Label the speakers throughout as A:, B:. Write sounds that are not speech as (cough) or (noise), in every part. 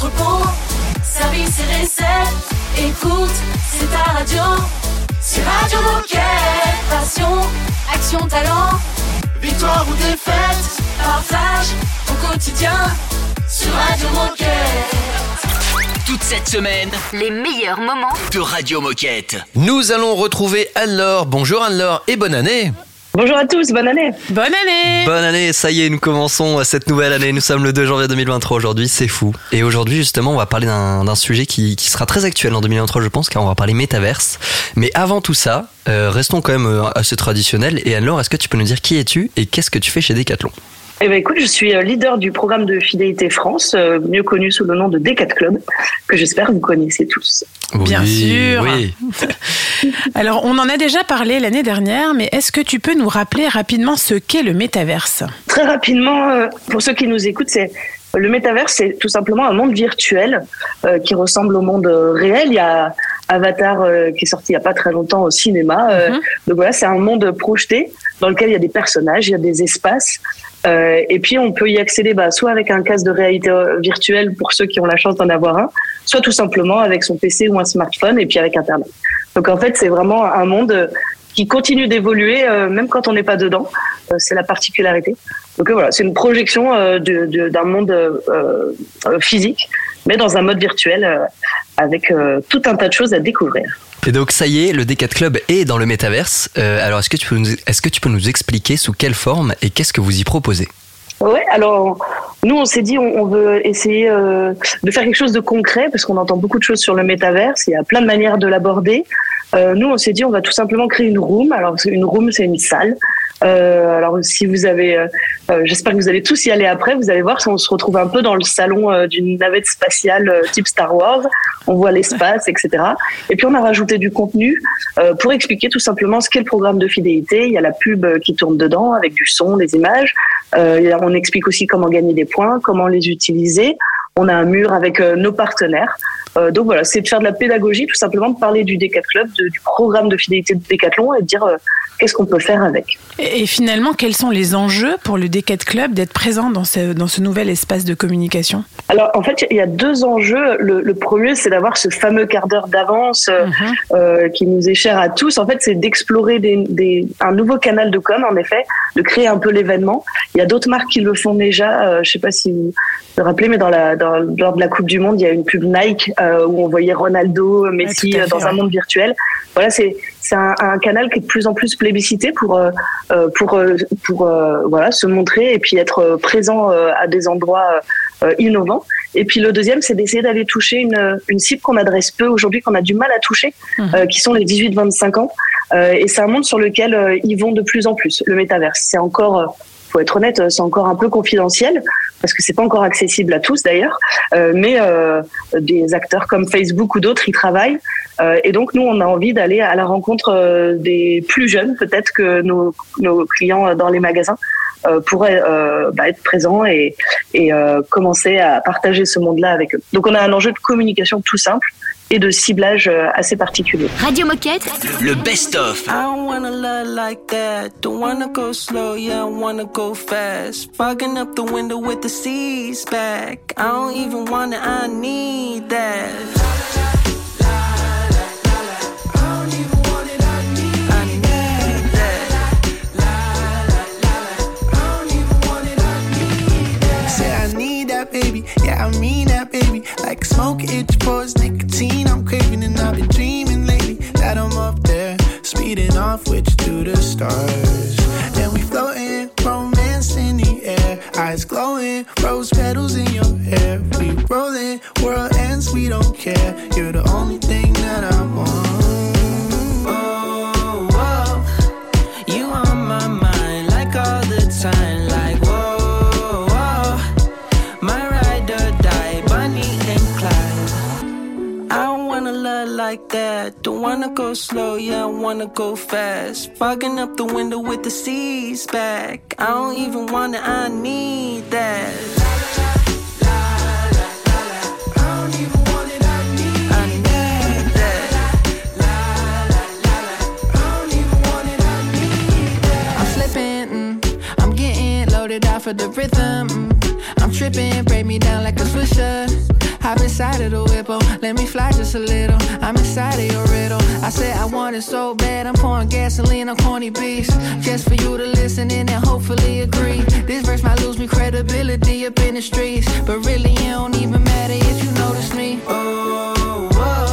A: entrepôt, service et recette. Écoute, c'est ta radio. C'est Radio Moquette. Passion, action, talent. Victoire ou défaite, partage au quotidien sur Radio Moquette.
B: Toute cette semaine,
C: Les meilleurs moments.
B: de Radio Moquette.
D: Nous allons retrouver Anne-Laure. Bonjour Anne-Laure et bonne année.
E: Bonjour à tous, bonne année.
F: Bonne année
D: Bonne année, ça y est, nous commençons cette nouvelle année. Nous sommes le 2 janvier 2023 aujourd'hui, c'est fou. Et aujourd'hui, justement, on va parler d'un sujet qui, qui sera très actuel en 2023, je pense, car on va parler métaverse. Mais avant tout ça, euh, restons quand même euh, assez traditionnels. Et Anne-Laure, est-ce que tu peux nous dire qui es-tu et qu'est-ce que tu fais chez Decathlon?
E: Eh ben écoute, je suis euh, leader du programme de fidélité France, euh, mieux connu sous le nom de Decat Club, que j'espère vous connaissez tous.
F: Bien sûr.
D: Oui. (laughs)
F: Alors, on en a déjà parlé l'année dernière, mais est-ce que tu peux nous rappeler rapidement ce qu'est le métaverse?
E: Très rapidement, euh, pour ceux qui nous écoutent, c'est le métaverse, c'est tout simplement un monde virtuel qui ressemble au monde réel. Il y a Avatar euh, qui est sorti il y a pas très longtemps au cinéma. Euh,
F: Mhm.
E: Donc voilà, c'est un monde projeté dans lequel il y a des personnages, il y a des espaces. Euh, et puis on peut y accéder bah, soit avec un casque de réalité euh, virtuelle pour ceux qui ont la chance d'en avoir un, soit tout simplement avec son PC ou un smartphone et puis avec Internet. Donc en fait, c'est vraiment un monde qui continue d'évoluer euh, même quand on n'est pas dedans. Euh, c'est la particularité. Donc voilà, c'est une projection euh, d'un monde physique, mais dans un mode virtuel euh, avec euh, tout un tas de choses à découvrir.
D: Et donc, ça y est, le Decat Club est dans le métaverse. Euh, alors, est-ce que, tu peux nous- est-ce que tu peux nous expliquer sous quelle forme et qu'est-ce que vous y proposez?
E: Ouais, alors nous on s'est dit on, on veut essayer euh, de faire quelque chose de concret parce qu'on entend beaucoup de choses sur le métaverse, il y a plein de manières de l'aborder. Euh, nous on s'est dit on va tout simplement créer une room. Alors une room c'est une salle. Euh, alors si vous avez, euh, euh, j'espère que vous allez tous y aller après, vous allez voir si on se retrouve un peu dans le salon euh, d'une navette spatiale euh, type Star Wars. On voit l'espace, etc. Et puis on a rajouté du contenu pour expliquer tout simplement ce qu'est le programme de fidélité. Il y a la pub qui tourne dedans avec du son, des images. On explique aussi comment gagner des points, comment les utiliser. On a un mur avec nos partenaires. Euh, donc voilà, c'est de faire de la pédagogie, tout simplement de parler du Decat Club, de- du programme de fidélité de Decathlon et de dire euh, qu'est-ce qu'on peut faire avec.
F: Et et finalement, quels sont les enjeux pour le Decat Club d'être présent dans ce, dans ce nouvel espace de communication?
E: Alors en fait, il y a deux enjeux. Le, le premier, c'est d'avoir ce fameux quart d'heure d'avance euh,
F: Mhm.
E: euh, qui nous est cher à tous. En fait, c'est d'explorer des, des- un nouveau canal de com, en effet, de créer un peu l'événement. Il y a d'autres marques qui le font déjà. Je sais pas si vous vous rappelez, mais dans la, dans, lors de la Coupe du Monde, il y a une pub Nike euh, où on voyait Ronaldo, Messi euh,
F: fait,
E: dans un monde virtuel. Voilà, c'est c'est un, un canal qui est de plus en plus plébiscité pour euh, pour pour euh, voilà se montrer et puis être présent à des endroits innovants. Et puis le deuxième, c'est d'essayer d'aller toucher une, une cible qu'on adresse peu aujourd'hui, qu'on a du mal à toucher,
F: Mhm.
E: qui sont les 18-25 ans. Et c'est un monde sur lequel ils vont de plus en plus. Le métaverse, c'est encore, faut être honnête, euh, c'est encore un peu confidentiel parce que c'est pas encore accessible à tous d'ailleurs. Euh, mais euh, des acteurs comme Facebook ou d'autres y travaillent. Et donc nous, on a envie d'aller à la rencontre des plus jeunes, peut-être que nos, clients dans les magasins. pourraient bah, être présents et, commencer à partager ce monde-là avec eux. Donc on a un enjeu de communication tout simple et de ciblage euh, assez particulier.
C: Radio Moquette.
B: Le best-of.
G: I don't wanna love like that. Don't wanna go slow, yeah, I wanna go fast. Fogging up the window with the seas back. I don't even wanna, I need that. I need that. Say I need that baby, yeah I mean that baby. Like smoke, itch pores, nicotine I'm craving and I've been dreaming lately that I'm up there, speeding off with you to the stars. And we floating, romance in the air, eyes glowing, rose petals in your hair. We rolling, world ends, we don't care. You're the only slow, yeah, I wanna go fast. Fogging up the window with the seas back. I don't even wanna, I need that. I need that. I'm slipping, mm. I'm getting loaded out for the rhythm.
H: Tripping break me down like a swisher. Hop inside of the whip, oh, let me fly just a little. I'm inside of your riddle. I said I want it so bad, I'm pouring gasoline on corny beats. Just for you to listen in and hopefully agree. This verse might lose me credibility up in the streets. But really, it don't even matter if you notice me.
C: Oh, whoa,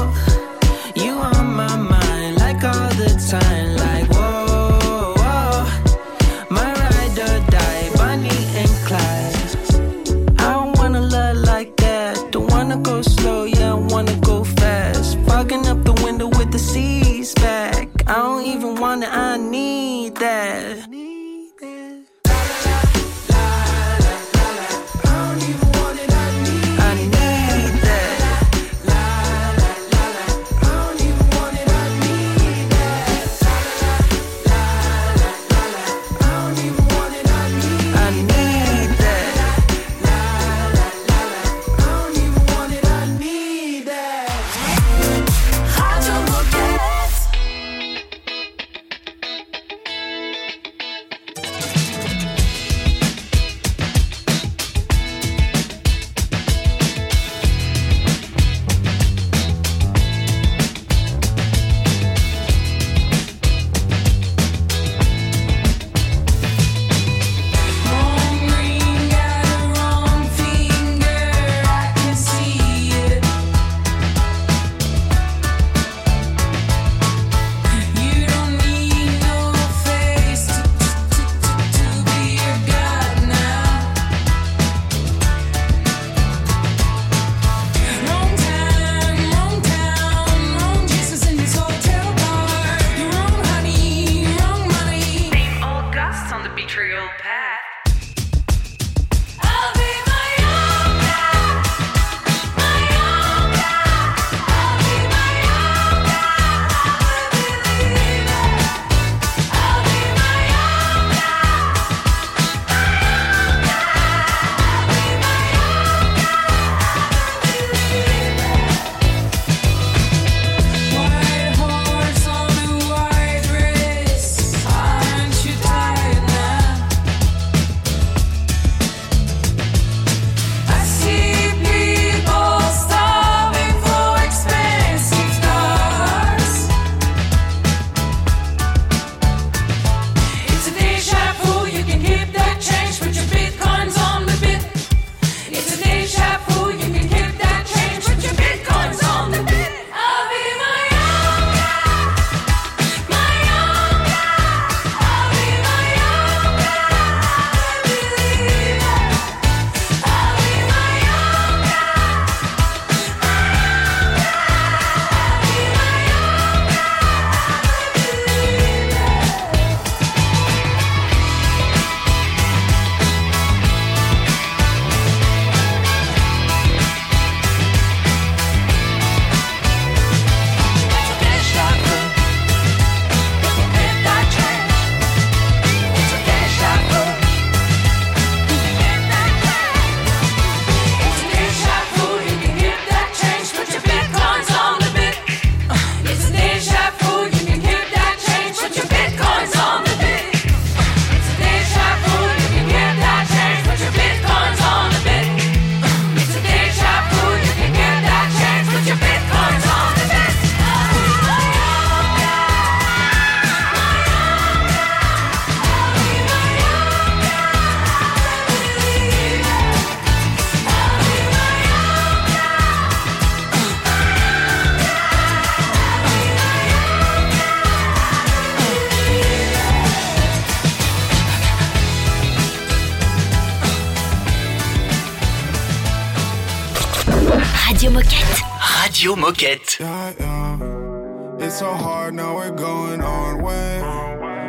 B: Moquette.
I: Yeah, yeah. It's so hard now we're going on way.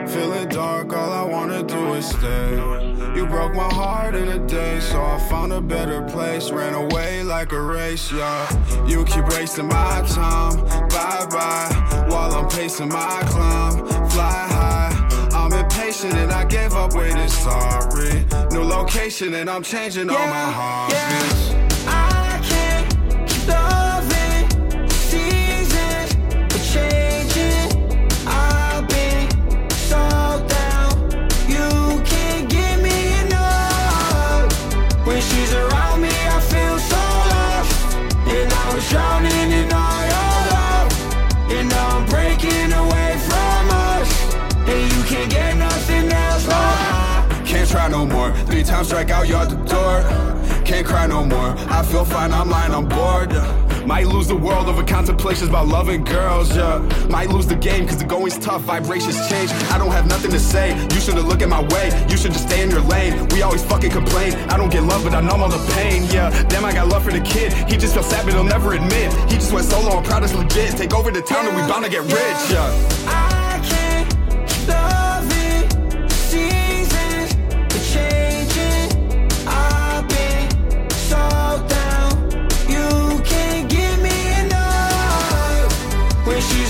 I: Feeling dark, all I wanna do is stay. You broke my heart in a day, so I found a better place. Ran away like a race, yeah. You keep wasting my time, bye bye. While I'm pacing my climb, fly high. I'm impatient and I gave up waiting, sorry. New location and I'm changing all my heartbeats.
C: I drowning in all your love. And now I'm breaking away from us. And you
A: can't get nothing else. But
I: can't try no more. Three times strike out, you're the door. Can't cry no more. I feel fine, I'm lying, I'm bored. Might lose the world over contemplations about loving girls, yeah. Might lose the game cause the going's tough, vibrations change. I don't have nothing to say. You shouldn't look at my way. You should just stay in your lane. We always fucking complain. I don't get love, but I numb all the pain, yeah. Damn, I got love for the kid. He just felt sad, but he'll never admit. He just went solo, I'm proud it's legit. Take over the town and we bound to get rich, yeah.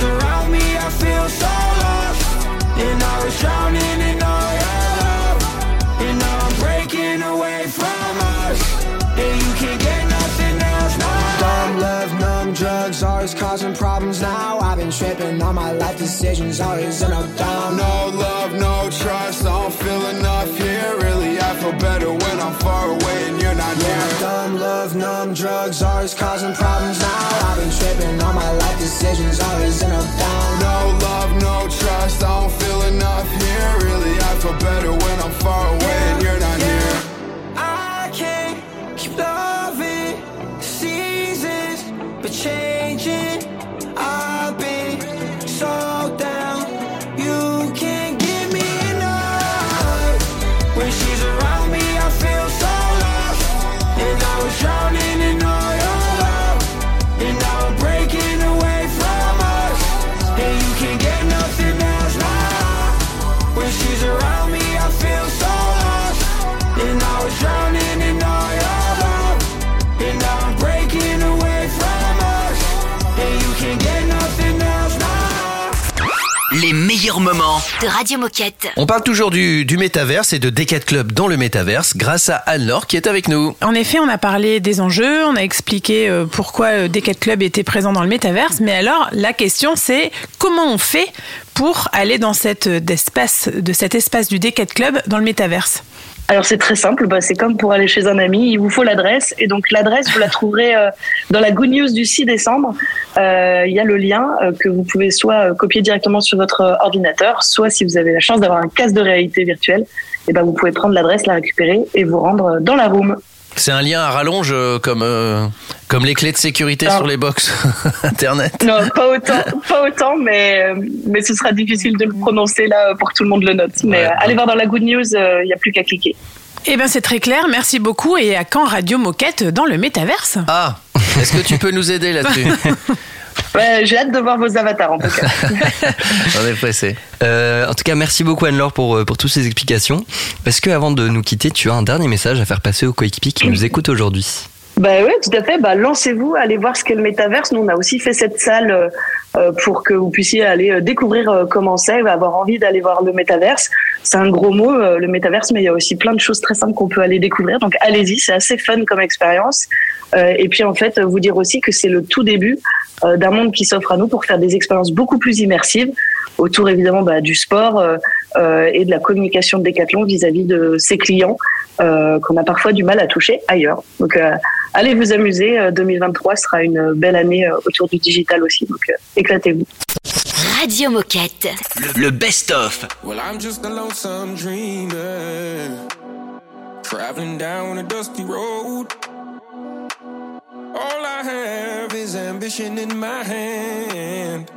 A: When around me, I feel so lost. And I was drowning in all your love. And now I'm breaking away from us. And you can't get nothing else now.
J: Dumb love, numb drugs, always causing problems now. I've been tripping on my life decisions, always in a dumb.
I: No love, no trust, I don't feel enough here.
J: Drugs, always causing problems now. I've been tripping on my life decisions, always in a down.
I: No love, no trust, I don't feel enough here. Really, I feel better when I'm far away and you're not near.
A: I
B: Moments.
K: De Radio Moquette.
L: On parle toujours du, du métaverse et de Decathlon Club dans le métaverse grâce à Anne-Laure qui est avec nous.
F: En effet, on a parlé des enjeux, on a expliqué euh, pourquoi euh, Decathlon Club était présent dans le métaverse, mais alors la question c'est comment on fait pour aller dans cette euh, d'espace, de cet espace du Decathlon Club dans le métaverse?
E: Alors c'est très simple, bah, c'est comme pour aller chez un ami, il vous faut l'adresse et donc l'adresse vous la trouverez euh, dans la Good News du 6 décembre. Euh, Il y a le lien euh, que vous pouvez soit copier directement sur votre ordinateur, soit si vous avez la chance d'avoir un casque de réalité virtuelle, et ben vous pouvez prendre l'adresse, la récupérer et vous rendre dans la room.
L: C'est un lien à rallonge euh, comme, euh, comme les clés de sécurité
E: Ah.
L: sur les box (laughs) internet.
E: Non, pas autant, pas autant, mais euh, mais ce sera difficile de le prononcer là pour que tout le monde le note. Mais
L: Ouais.
E: euh, allez voir dans la Good News, euh, il n'y a plus qu'à cliquer.
F: Eh bien c'est très clair, merci beaucoup et à quand Radio Moquette dans le métaverse?
L: Ah, est-ce que tu peux nous aider là-dessus? (laughs)
E: Ouais, J'ai hâte de voir vos avatars en tout cas. (laughs)
L: On est pressé.
D: Euh, en tout cas, merci beaucoup Anne-Laure pour, euh, pour toutes ces explications. Est-ce que avant de nous quitter, tu as un dernier message à faire passer aux coéquipiers qui nous écoutent aujourd'hui
E: Bah oui, tout à fait. Bah, lancez-vous, allez voir ce qu'est le métaverse. Nous, on a aussi fait cette salle euh, euh, pour que vous puissiez aller euh, découvrir euh, comment c'est, avoir envie d'aller voir le métaverse. C'est un gros mot, euh, le métaverse, mais il y a aussi plein de choses très simples qu'on peut aller découvrir. Donc allez-y, c'est assez fun comme expérience. Euh, et puis en fait, vous dire aussi que c'est le tout début d'un monde qui s'offre à nous pour faire des expériences beaucoup plus immersives autour évidemment bah, du sport euh, euh, et de la communication de Decathlon vis-à-vis de ses clients euh, qu'on a parfois du mal à toucher ailleurs. Donc euh, allez vous amuser. Euh, 2023 sera une belle année autour du digital aussi. Donc euh, éclatez-vous.
K: Radio Moquette.
B: Le, le best-of.
M: Well, I'm just a lonesome dreamer, traveling down a dusty road. All I have is ambition in my hand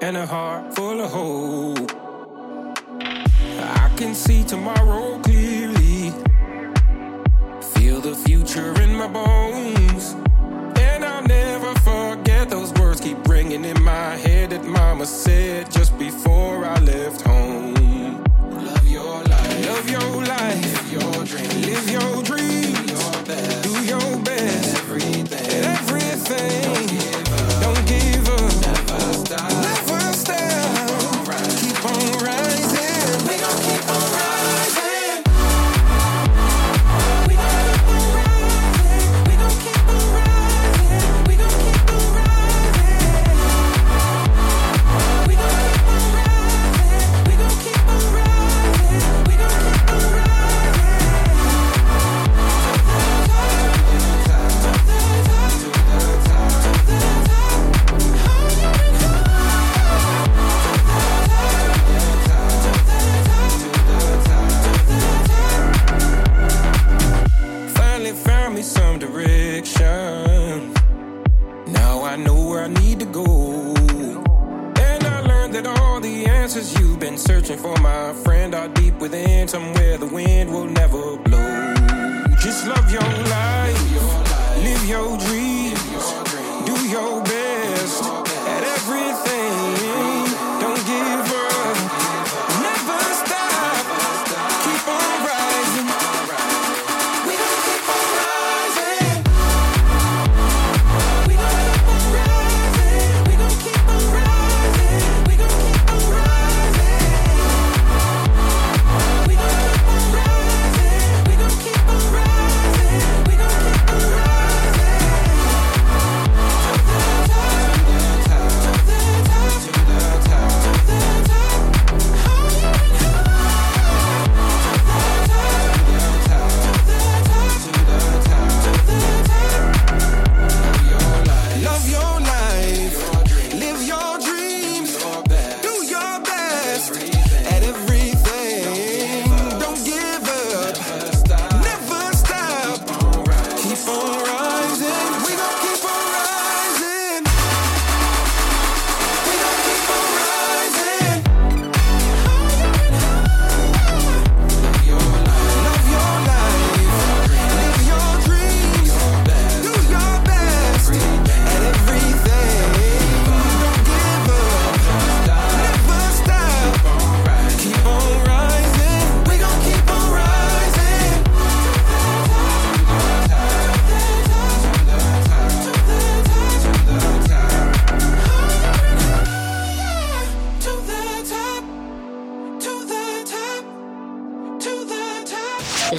M: and a heart full of hope. I can see tomorrow clearly, feel the future in my bones. And I'll never forget those words keep ringing in my head that mama said just before I left home. Love your life, love your life, live your dream, live your dream, do your best, do your best, everything, everything.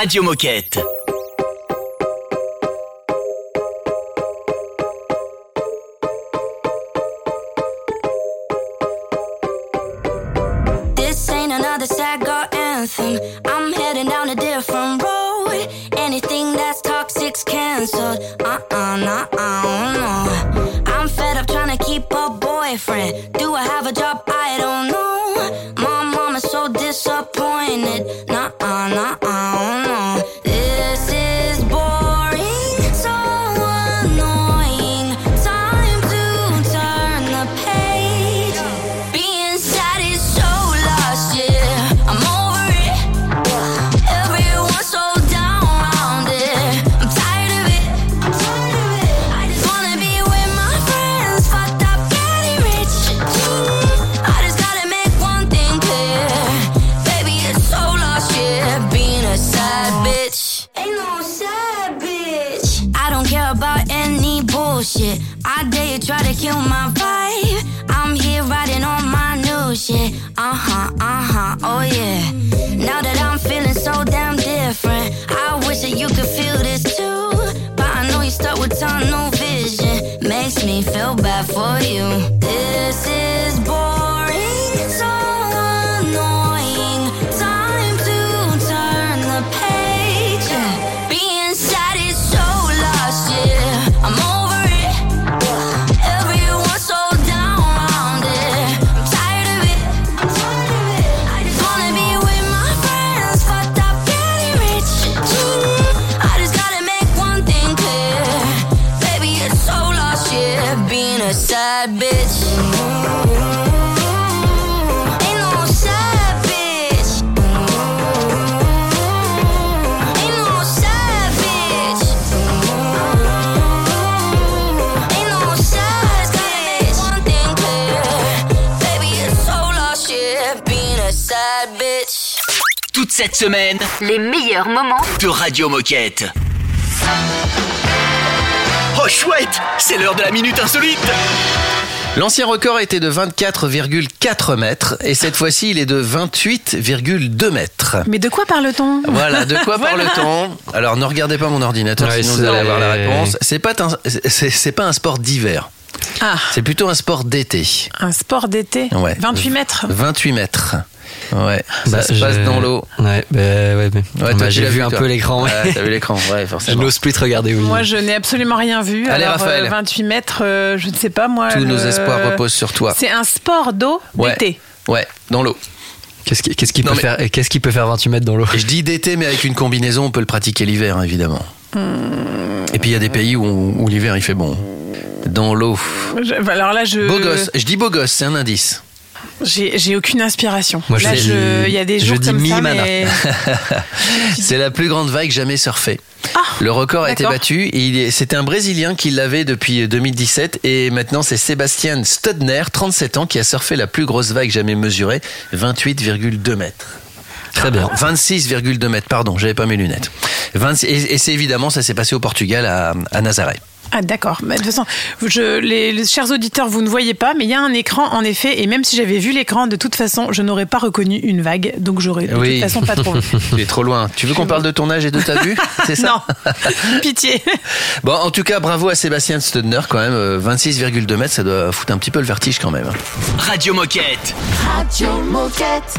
C: Radio Moquette.
N: For you.
B: Cette semaine,
K: Les meilleurs moments
B: de Radio Moquette. Oh chouette, c'est l'heure de la minute insolite.
L: L'ancien record était de 24,4 mètres et cette fois-ci il est de 28,2 mètres.
F: Mais de quoi parle-t-on?
L: Voilà, de quoi (laughs)
F: Voilà.
L: parle-t-on Alors ne regardez pas mon ordinateur,
D: Ouais,
L: sinon vous allez avoir la réponse. C'est pas un, c'est pas un sport d'hiver,
F: Ah,
L: c'est plutôt un sport d'été.
F: un sport d'été.
L: Ouais.
F: 28 mètres.
L: 28 mètres. Ouais,
D: Bah,
L: ça se passe
D: je-
L: dans l'eau.
D: Ouais, bah, ouais, mais-
L: Ouais,
D: bah,
L: toi, tu
D: j'ai vu un
L: toi.
D: peu l'écran. ouais.
L: Ouais, t'as vu l'écran, ouais, (laughs)
D: Je
L: forcément.
D: n'ose plus te regarder, oui.
F: Moi, je n'ai absolument rien vu.
L: Allez,
F: Alors,
L: Raphaël.
F: 28 mètres, euh, je ne sais pas, moi.
L: Tous nos
F: le-
L: espoirs reposent sur toi.
F: C'est un sport d'eau
L: Ouais.
F: d'été.
L: Ouais, dans l'eau.
D: Qu'est-ce qui, peut
L: mais-
D: faire, qu'est-ce qui peut faire 28 mètres dans l'eau?
L: Je dis d'été, mais avec une combinaison, on peut le pratiquer l'hiver, hein, évidemment. Et puis il y a des pays où, où l'hiver il fait bon. Dans l'eau.
F: Je- Alors là, je.
L: Beau gosse. Je dis beau gosse, c'est un indice.
F: J'ai j'ai aucune inspiration.
D: Moi,
F: là, je- il y a des
D: je
F: jours
D: dis
F: comme ça, mais. (laughs)
L: C'est la plus grande vague jamais surfée. le record a été battu. C'était un Brésilien qui l'avait depuis 2017 et maintenant c'est Sébastien Studner, 37 ans, qui a surfé la plus grosse vague jamais mesurée, 28,2 mètres.
D: Très bien.
L: 26,2 mètres, pardon, j'avais pas mes lunettes. 26 et et c'est évidemment, ça s'est passé au Portugal, à, à Nazaré.
F: Ah d'accord. Mais de toute façon, je, les, les chers auditeurs, vous ne voyez pas, mais il y a un écran en effet, et même si j'avais vu l'écran, de toute façon, je n'aurais pas reconnu une vague, donc j'aurais de
L: Oui.
F: toute façon pas trouvé. (laughs)
L: Tu es trop loin. Tu veux qu'on parle de ton âge et de ta vue (laughs) C'est ça
F: Non, (laughs) pitié.
L: Bon, en tout cas, bravo à Sébastien Studner quand même. euh, 26,2 mètres, ça doit foutre un petit peu le vertige quand même.
B: Radio Moquette.
A: Radio Moquette.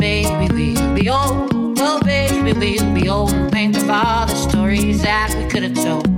O: leave the old pain of all the stories that we could have told.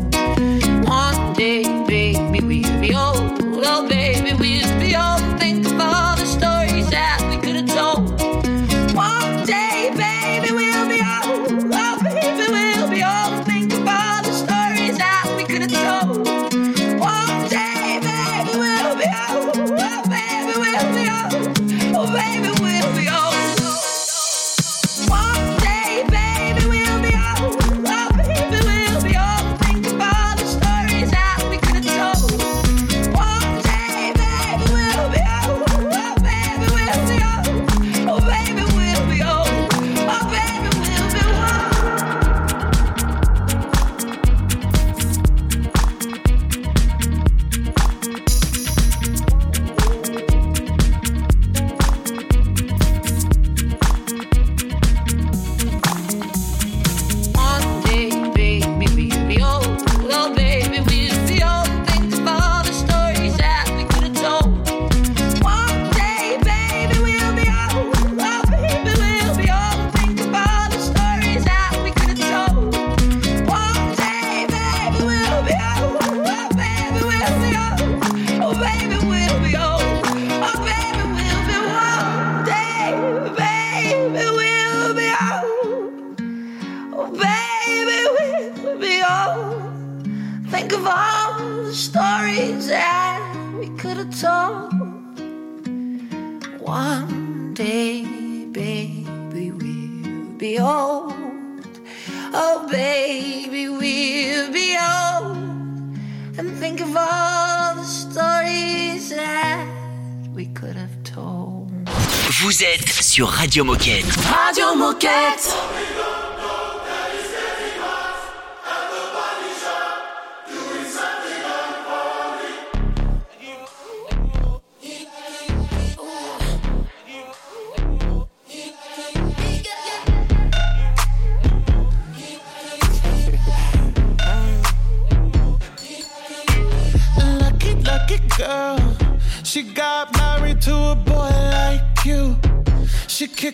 B: sur Radio Moquette.
A: Radio Moquette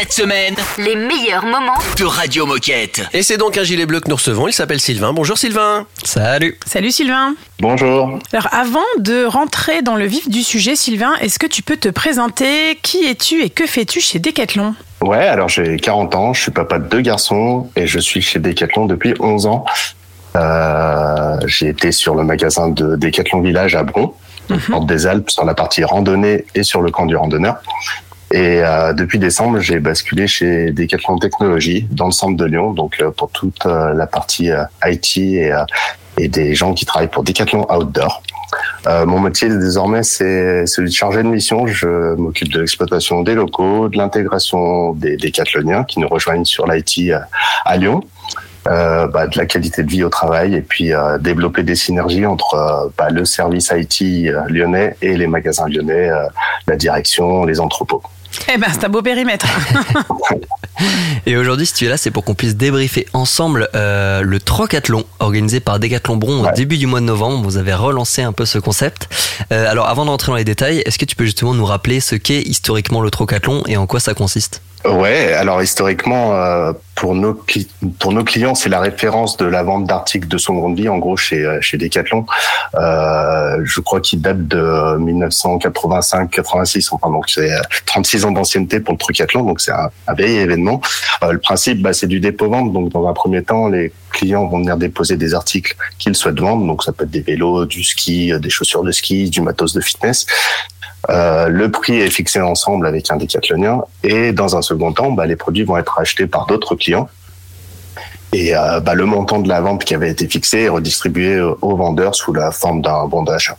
B: Cette semaine
C: Les meilleurs moments
B: de Radio Moquette.
L: Et c'est donc un gilet bleu que nous recevons. Il s'appelle Sylvain. Bonjour Sylvain.
D: Salut.
F: Salut Sylvain.
P: Bonjour.
F: Alors avant de rentrer dans le vif du sujet, Sylvain, est-ce que tu peux te présenter? Qui es-tu et que fais-tu chez Decathlon?
P: Ouais, alors j'ai 40 ans, je suis papa de deux garçons et je suis chez Decathlon depuis 11 ans. Euh, j'ai été sur le magasin de Decathlon Village à Bron, porte des Alpes, sur la partie randonnée et sur le camp du randonneur. Et euh, depuis décembre, j'ai basculé chez Decathlon Technologies dans le centre de Lyon, donc euh, pour toute euh, la partie euh, IT et, euh, et des gens qui travaillent pour Decathlon Outdoor. Mon métier désormais, c'est celui de chargé de mission. Je m'occupe de l'exploitation des locaux, de l'intégration des décathloniens qui nous rejoignent sur l'IT à, Lyon. Euh, bah, de la qualité de vie au travail et puis euh, développer des synergies entre bah, le service IT lyonnais et les magasins lyonnais, la direction, les entrepôts.
F: Eh ben, c'est un beau périmètre. (laughs)
D: Et aujourd'hui, si tu es là, c'est pour qu'on puisse débriefer ensemble euh, le Trocathlon organisé par Decathlon Bron au début du mois de novembre. Vous avez relancé un peu ce concept. Euh, alors, avant d'entrer dans les détails, est-ce que tu peux justement nous rappeler ce qu'est historiquement le Trocathlon et en quoi ça consiste?
P: Ouais, alors historiquement, euh, pour nos pour nos clients, c'est la référence de la vente d'articles de seconde vie, en gros chez euh, chez Decathlon. Euh, je crois qu'il date de 1985-86, enfin donc c'est euh, 36 ans d'ancienneté pour le Trucathlon, donc c'est un, un vieil événement. Euh, le principe, bah, c'est du dépôt-vente, donc dans un premier temps, les clients vont venir déposer des articles qu'ils souhaitent vendre, donc ça peut être des vélos, du ski, euh, des chaussures de ski, du matos de fitness. Euh, le prix est fixé ensemble avec un décathlonien et dans un second temps, bah, les produits vont être achetés par d'autres clients. Et euh, bah, le montant de la vente qui avait été fixé est redistribué aux vendeurs sous la forme d'un bon d'achat.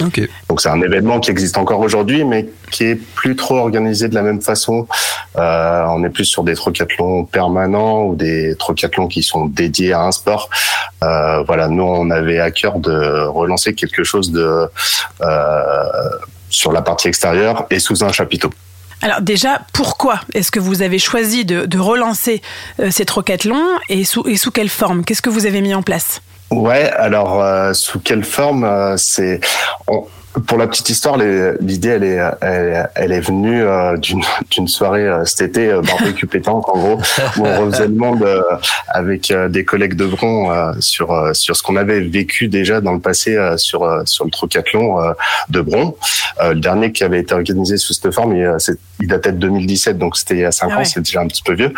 D: Ok.
P: Donc c'est un événement qui existe encore aujourd'hui, mais qui est plus trop organisé de la même façon. Euh, on est plus sur des trocathlons permanents ou des trocathlons qui sont dédiés à un sport. Euh, voilà, nous on avait à cœur de relancer quelque chose de euh, sur la partie extérieure et sous un chapiteau.
F: Alors déjà, pourquoi est-ce que vous avez choisi de, relancer euh, ces trocathlons et sous, et sous quelle forme? Qu'est-ce que vous avez mis en place?
P: Ouais, alors euh, sous quelle forme euh, C'est on- pour la petite histoire, l'idée elle est elle, elle est venue euh, d'une d'une soirée euh, cet été euh, barbecue (laughs) pétanque en gros où on refaisait le monde euh, avec euh, des collègues de Bron euh, sur euh, sur ce qu'on avait vécu déjà dans le passé euh, sur euh, sur le trocathlon euh, de Bron. Euh, le dernier qui avait été organisé sous cette forme, il, il datait de 2017, donc c'était il y a cinq
F: Ah
P: ans, c'est déjà un petit peu vieux.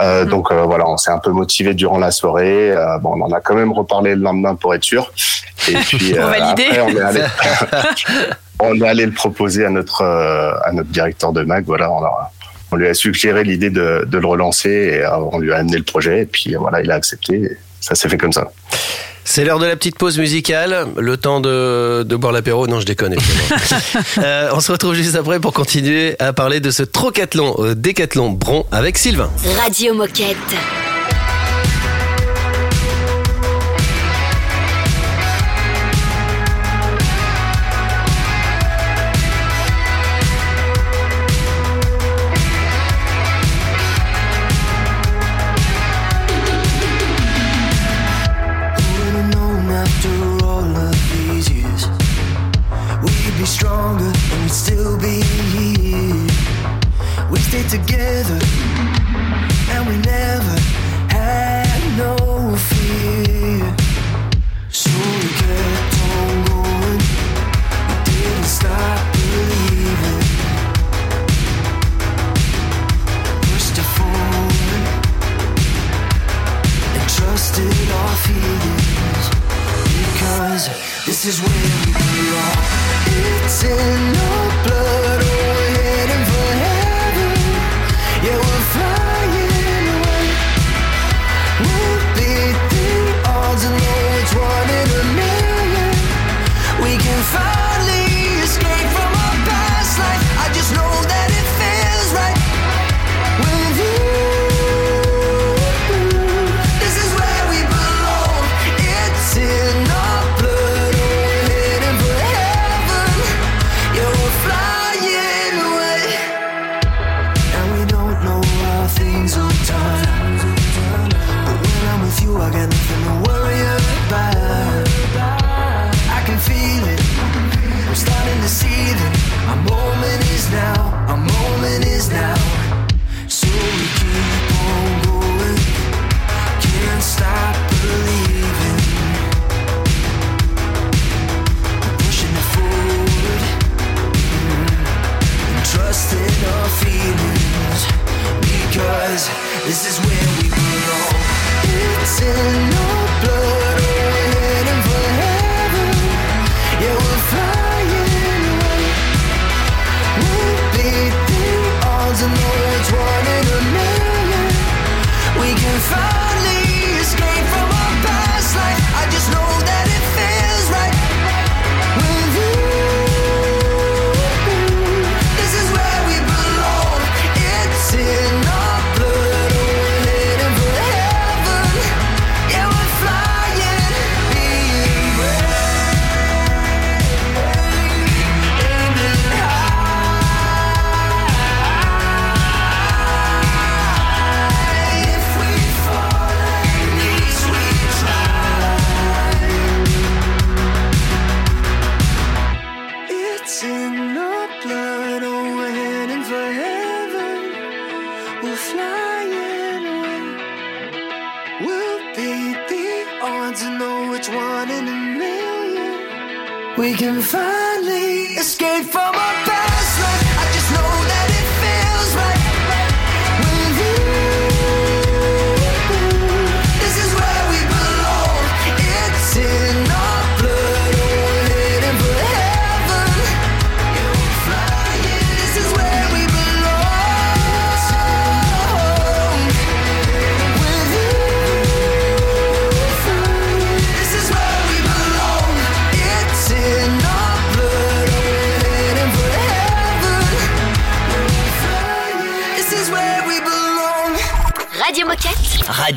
P: Euh, Donc euh, voilà, on s'est un peu motivé durant la soirée. Euh, bon, on en a quand même reparlé le lendemain pour être sûr. Et (laughs) puis
F: Pour
P: euh,
F: valider.
P: après, on est allé, (laughs) (laughs) on est allé le proposer à notre euh, à notre directeur de mag. Voilà, on, a- on lui a suggéré l'idée de, de le relancer et on lui a amené le projet. Et puis voilà, il a accepté. Et ça s'est fait comme ça.
L: C'est l'heure de la petite pause musicale, le temps de, de boire l'apéro. Non, je déconne. (laughs) Euh, on se retrouve juste après pour continuer à parler de ce trocathlon au Décathlon Bron avec Sylvain.
C: Radio Moquette.
J: Together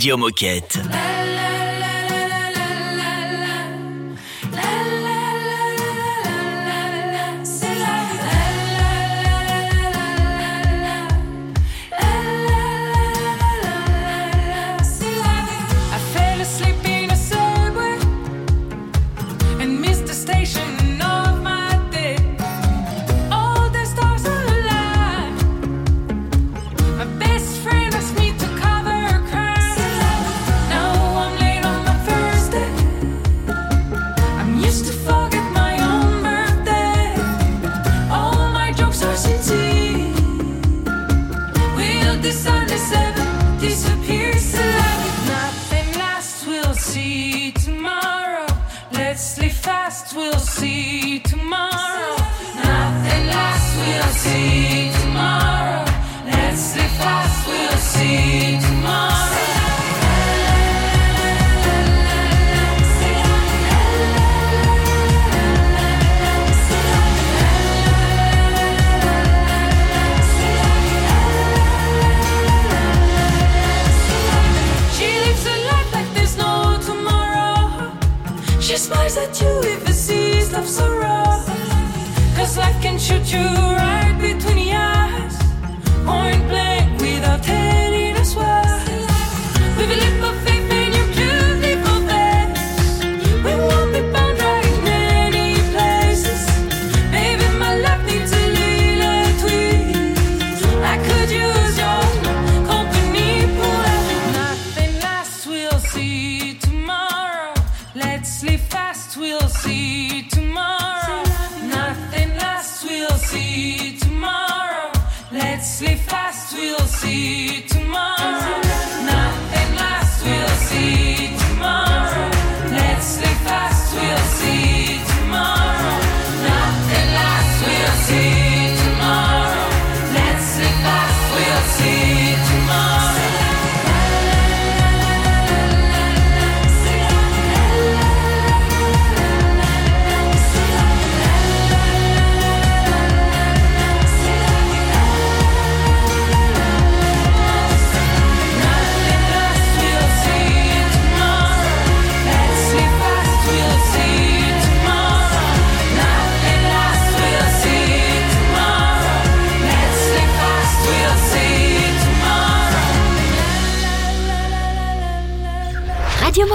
C: Radio Moquette.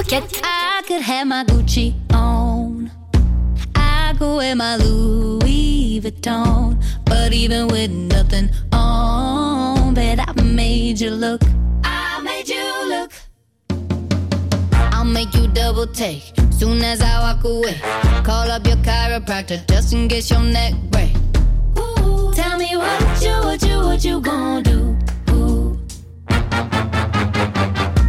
A: I could
N: have my Gucci on. I could wear my Louis Vuitton. But even with nothing on, bet I made you look. I made you look. I'll make you double take soon as I walk away. Call up your chiropractor just in case your neck break. Ooh, tell me what you, what you, what you gonna do?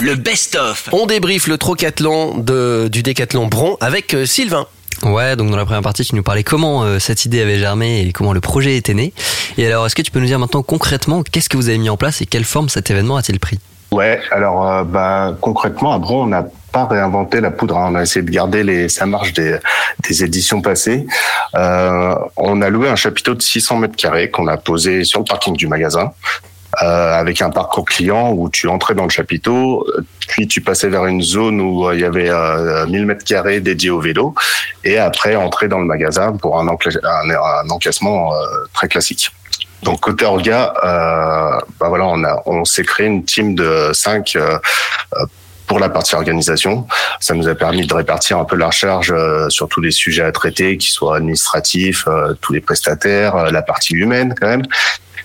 B: Le best-of.
L: On débriefe le trocathlon de, du décathlon Bron avec euh, Sylvain.
D: Ouais, donc dans la première partie, tu nous parlais comment euh, cette idée avait germé et comment le projet était né. Et alors, est-ce que tu peux nous dire maintenant concrètement qu'est-ce que vous avez mis en place et quelle forme cet événement a-t-il pris?
P: Ouais, alors euh, bah, concrètement, à Bron, on n'a pas réinventé la poudre. hein. On a essayé de garder les, sa marge des, des éditions passées. Euh, on a loué un chapiteau de 600 mètres carrés qu'on a posé sur le parking du magasin. Euh, avec un parcours client où tu entrais dans le chapiteau, euh, puis tu passais vers une zone où euh, il y avait euh, 1000 mètres carrés dédiés au vélo, et après entrer dans le magasin pour un, encla- un, un encaissement euh, très classique. Donc côté orga, euh, bah voilà, on a, on s'est créé une team de cinq euh, euh, pour la partie organisation. Ça nous a permis de répartir un peu la charge euh, sur tous les sujets à traiter, qui soient administratifs, euh, tous les prestataires, euh, la partie humaine quand même,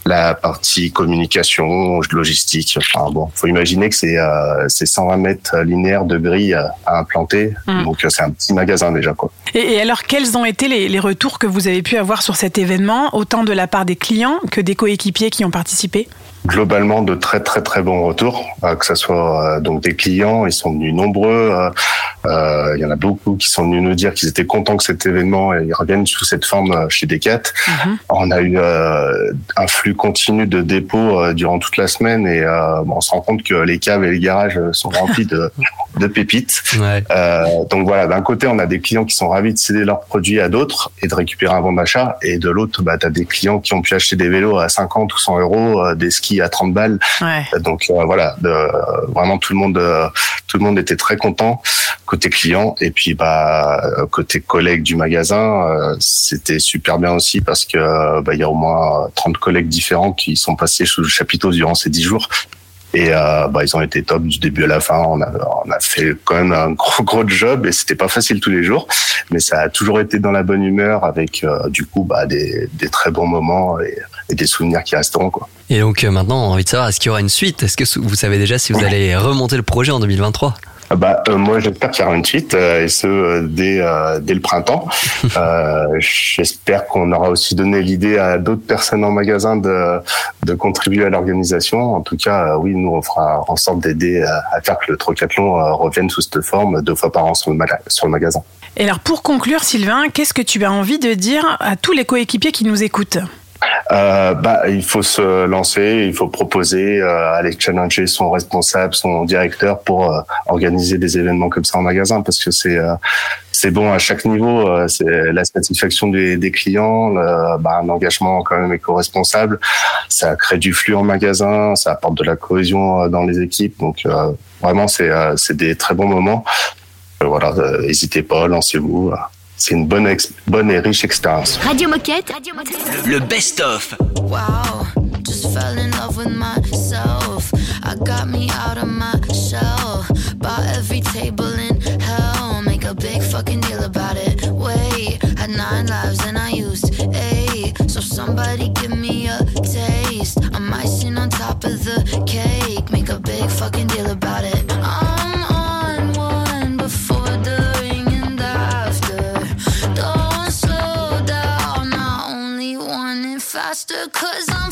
P: la partie communication, logistique. Enfin bon, faut imaginer que c'est euh, c'est 120 mètres linéaires de grilles à, implanter,
F: Mm.
P: donc euh, c'est un petit magasin déjà quoi.
F: Et, et alors, quels ont été les, les retours que vous avez pu avoir sur cet événement, autant de la part des clients que des coéquipiers qui ont participé?
P: Globalement de très très très bons retours, euh, que ce soit euh, donc des clients, ils sont venus nombreux. Euh, euh, Il y en a beaucoup qui sont venus nous dire qu'ils étaient contents que cet événement et ils reviennent sous cette forme euh, chez Decat. On a eu euh, un flux continu de dépôts euh, durant toute la semaine et euh, on se rend compte que les caves et les garages euh, sont remplis de, (laughs) de pépites. Euh, donc voilà, d'un côté on a des clients qui sont ravis de céder leurs produits à d'autres et de récupérer un bon d'achat, et de l'autre, bah, tu as des clients qui ont pu acheter des vélos à 50 ou 100 euros, euh, des skis à 30 balles.
F: Ouais.
P: Donc euh, voilà, de, vraiment tout le monde, euh, tout le monde était très content côté client et puis bah côté collègues du magasin, euh, c'était super bien aussi parce que euh, bah, il y a au moins 30 collègues différents qui sont passés sous le chapiteau durant ces 10 jours. Et euh, bah, ils ont été top du début à la fin. On a, on a fait quand même un gros gros job et c'était pas facile tous les jours, mais ça a toujours été dans la bonne humeur avec euh, du coup bah, des, des très bons moments et, et des souvenirs qui resteront quoi.
D: Et donc maintenant, on a envie de savoir, est-ce qu'il y aura une suite? Est-ce que vous savez déjà si vous allez remonter le projet en 2023
P: Ah Bah, euh, moi, j'espère qu'il y aura une suite, euh, et ce, euh, dès, euh, dès le printemps. (laughs) Euh, j'espère qu'on aura aussi donné l'idée à d'autres personnes en magasin de, de contribuer à l'organisation. En tout cas, euh, oui, nous, on fera en sorte d'aider à, à faire que le trocathlon euh, revienne sous cette forme deux fois par an sur le, maga- sur le magasin.
F: Et alors, pour conclure, Sylvain, qu'est-ce que tu as envie de dire à tous les coéquipiers qui nous écoutent?
P: euh, bah, il faut se lancer, il faut proposer, euh, aller challenger son responsable, son directeur pour euh, organiser des événements comme ça en magasin parce que c'est euh, c'est bon à chaque niveau. Euh, c'est la satisfaction des, des clients, le, bah, un engagement quand même éco-responsable, ça crée du flux en magasin, ça apporte de la cohésion dans les équipes. Donc vraiment, c'est c'est des très bons moments. voilà, n'hésitez pas, lancez-vous. C'est une bonne, bonne et riche expérience.
C: Radio Moquette, Radio Moquette.
B: Le best-of.
Q: Wow, just fell in love with myself. I got me out of my shell. Bought every table in hell. Make a big fucking deal about it. Wait, had nine lives and I used eight. So somebody give me a taste. I'm icing on top of the cake. Make a big fucking deal about it. cause I'm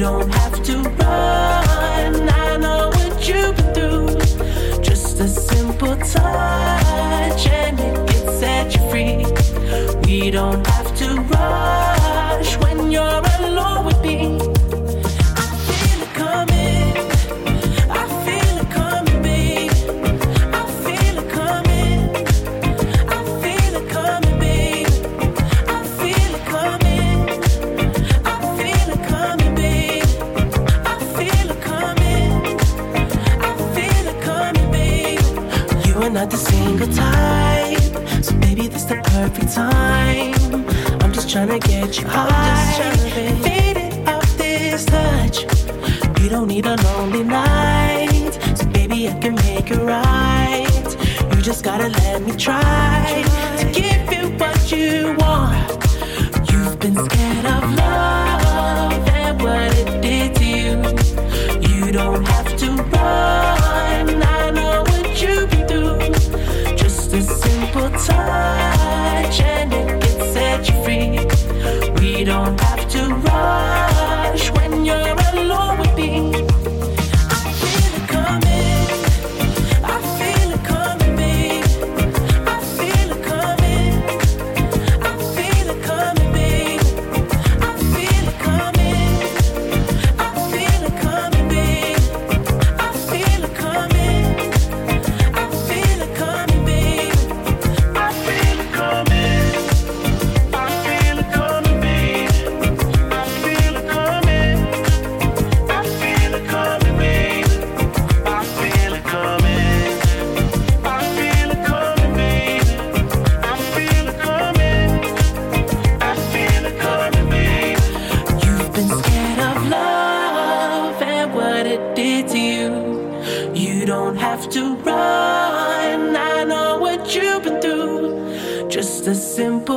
R: don't have to run. I know what you've been through. Just a simple touch and it can set you free. We don't have to rush when you're.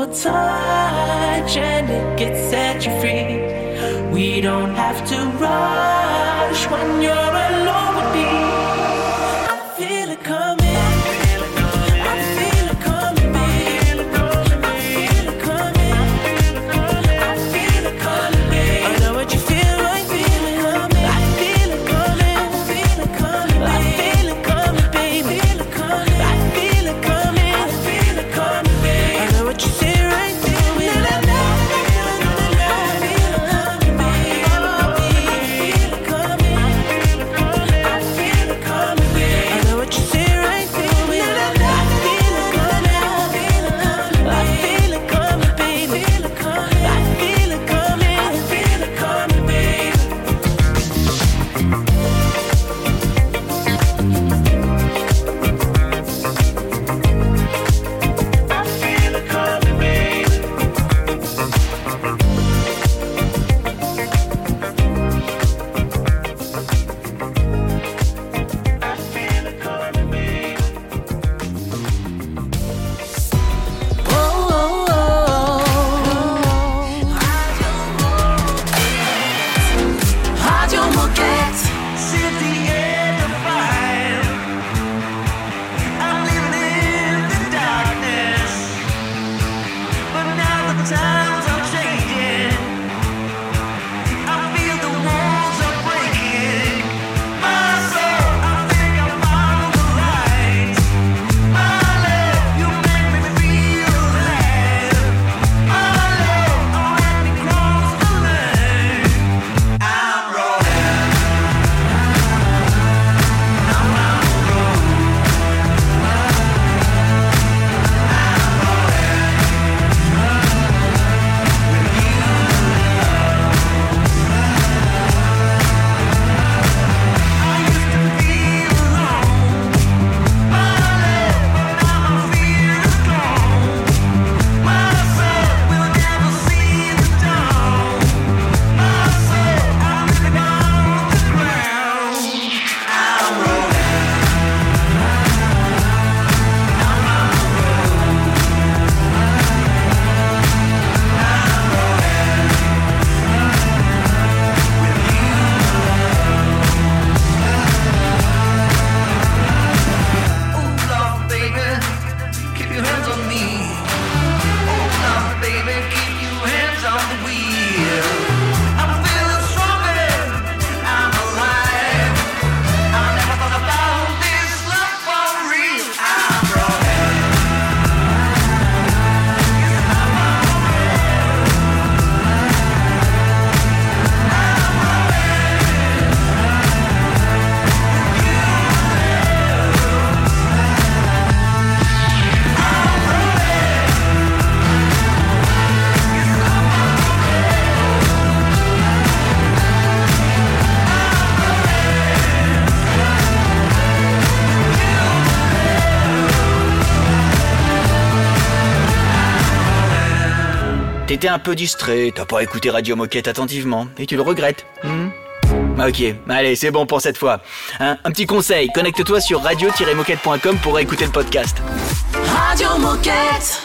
R: gentle touch and it gets set you free. We don't have to rush when you're alone.
B: Un peu distrait, t'as pas écouté Radio Moquette attentivement, et tu le regrettes. hmm Ok, allez, c'est bon pour cette fois. Hein, un petit conseil, connecte-toi sur radio-moquette.com pour écouter le podcast.
S: Radio Moquette.